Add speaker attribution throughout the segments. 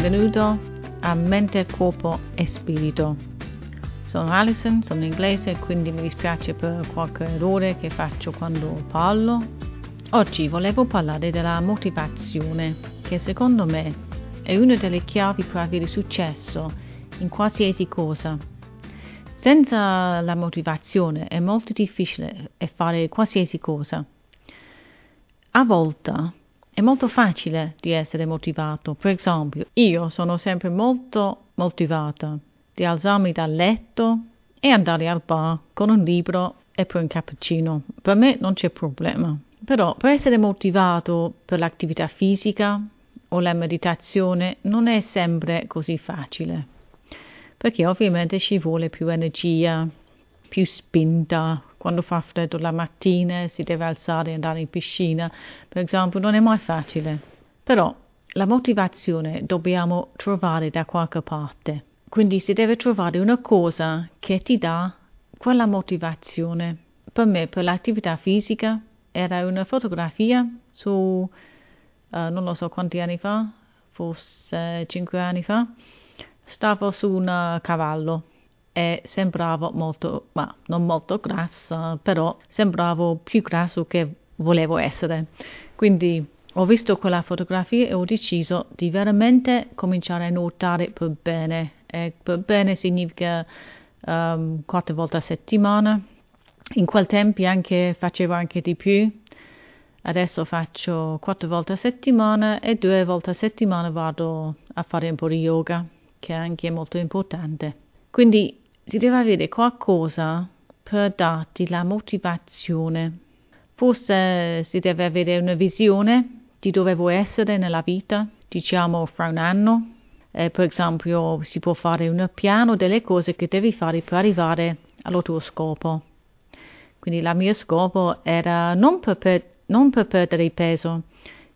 Speaker 1: Benvenuto a Mente, Corpo e Spirito. Sono Alison, sono inglese, quindi mi dispiace per qualche errore che faccio quando parlo. Oggi volevo parlare della motivazione, che secondo me è una delle chiavi per avere successo in qualsiasi cosa. Senza la motivazione è molto difficile fare qualsiasi cosa. A volte è molto facile di essere motivato. Per esempio, io sono sempre molto motivata di alzarmi dal letto e andare al bar con un libro e poi un cappuccino. Per me non c'è problema. Però per essere motivato per l'attività fisica o la meditazione non è sempre così facile. Perché ovviamente ci vuole più energia, più spinta, quando fa freddo la mattina si deve alzare e andare in piscina, per esempio, non è mai facile. Però la motivazione dobbiamo trovare da qualche parte. Quindi si deve trovare una cosa che ti dà quella motivazione. Per me, per l'attività fisica, era una fotografia su, uh, non lo so quanti anni fa, forse cinque anni fa, stavo su un cavallo e sembravo molto, ma non molto grassa, però sembravo più grasso che volevo essere. Quindi ho visto quella fotografia e ho deciso di veramente cominciare a nuotare per bene. E per bene significa um, quattro volte a settimana. In quel tempo anche, facevo anche di più. Adesso faccio quattro volte a settimana e due volte a settimana vado a fare un po' di yoga, che è anche molto importante. Quindi si deve avere qualcosa per darti la motivazione. Forse si deve avere una visione di dove vuoi essere nella vita, diciamo fra un anno. Eh, per esempio, si può fare un piano delle cose che devi fare per arrivare al tuo scopo. Quindi il mio scopo era non per, per, non per perdere peso,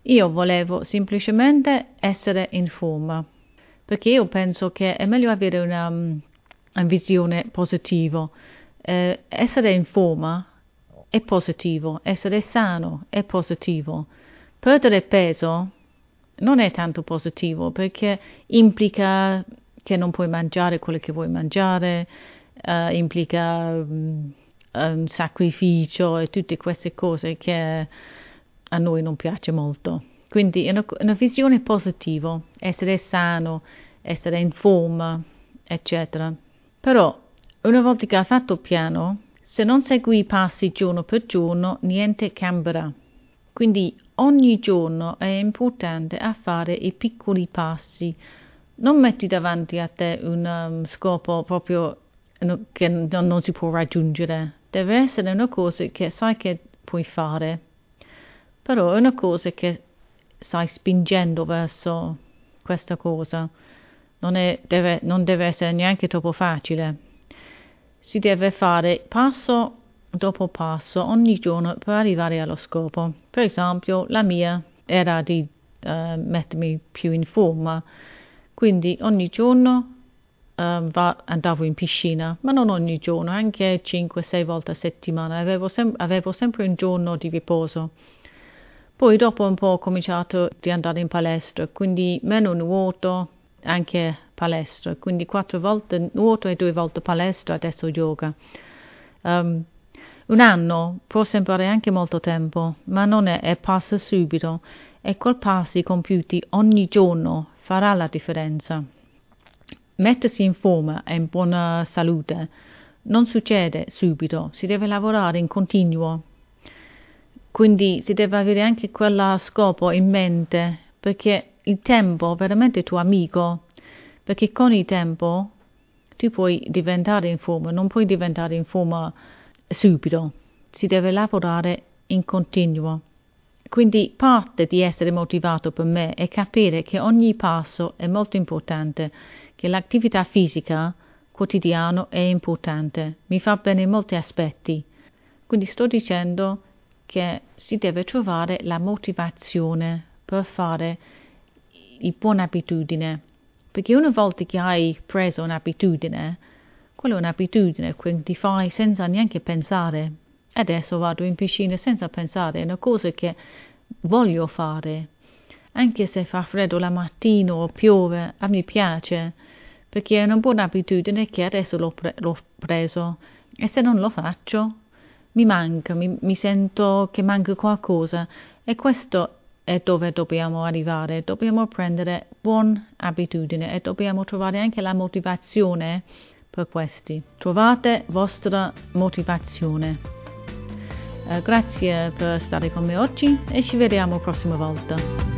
Speaker 1: io volevo semplicemente essere in forma, perché io penso che è meglio avere una visione positiva. Eh, essere in forma è positivo, essere sano è positivo. Perdere peso non è tanto positivo perché implica che non puoi mangiare quello che vuoi mangiare, uh, implica um, un sacrificio e tutte queste cose che a noi non piace molto. Quindi una, una visione positiva, essere sano, essere in forma, eccetera. Però, una volta che hai fatto piano, se non segui i passi giorno per giorno, niente cambierà. Quindi ogni giorno è importante a fare i piccoli passi. Non metti davanti a te un um, scopo proprio che non, non si può raggiungere. Deve essere una cosa che sai che puoi fare. Però è una cosa che stai spingendo verso questa cosa non, è, deve, non deve essere neanche troppo facile. Si deve fare passo dopo passo ogni giorno per arrivare allo scopo. Per esempio, la mia era di uh, mettermi più in forma, quindi ogni giorno uh, va, andavo in piscina, ma non ogni giorno, anche 5-6 volte a settimana. Avevo, sem- avevo sempre un giorno di riposo. Poi dopo un po' ho cominciato ad andare in palestra, quindi meno nuoto, anche palestra, quindi quattro volte nuoto e due volte palestra, adesso yoga. Um, un anno può sembrare anche molto tempo, ma non è, è passa subito e col passi compiuti ogni giorno farà la differenza. Mettersi in forma e in buona salute non succede subito, si deve lavorare in continuo. Quindi si deve avere anche quello scopo in mente, perché il tempo veramente tuo amico, perché con il tempo tu puoi diventare in forma, non puoi diventare in forma subito, si deve lavorare in continuo. Quindi parte di essere motivato per me è capire che ogni passo è molto importante, che l'attività fisica quotidiana è importante, mi fa bene in molti aspetti. Quindi sto dicendo che si deve trovare la motivazione per fare di buona abitudine, perché una volta che hai preso un'abitudine, quella è un'abitudine ti fai senza neanche pensare. Adesso vado in piscina senza pensare, è una cosa che voglio fare. anche se fa freddo la mattina o piove, a me piace, perché è una buona abitudine che adesso l'ho, pre- l'ho preso e se non lo faccio mi manca, mi, mi sento che manca qualcosa e questo è dove dobbiamo arrivare, dobbiamo prendere buone abitudini e dobbiamo trovare anche la motivazione per questi. Trovate vostra motivazione. Uh, grazie per stare con me oggi e ci vediamo la prossima volta.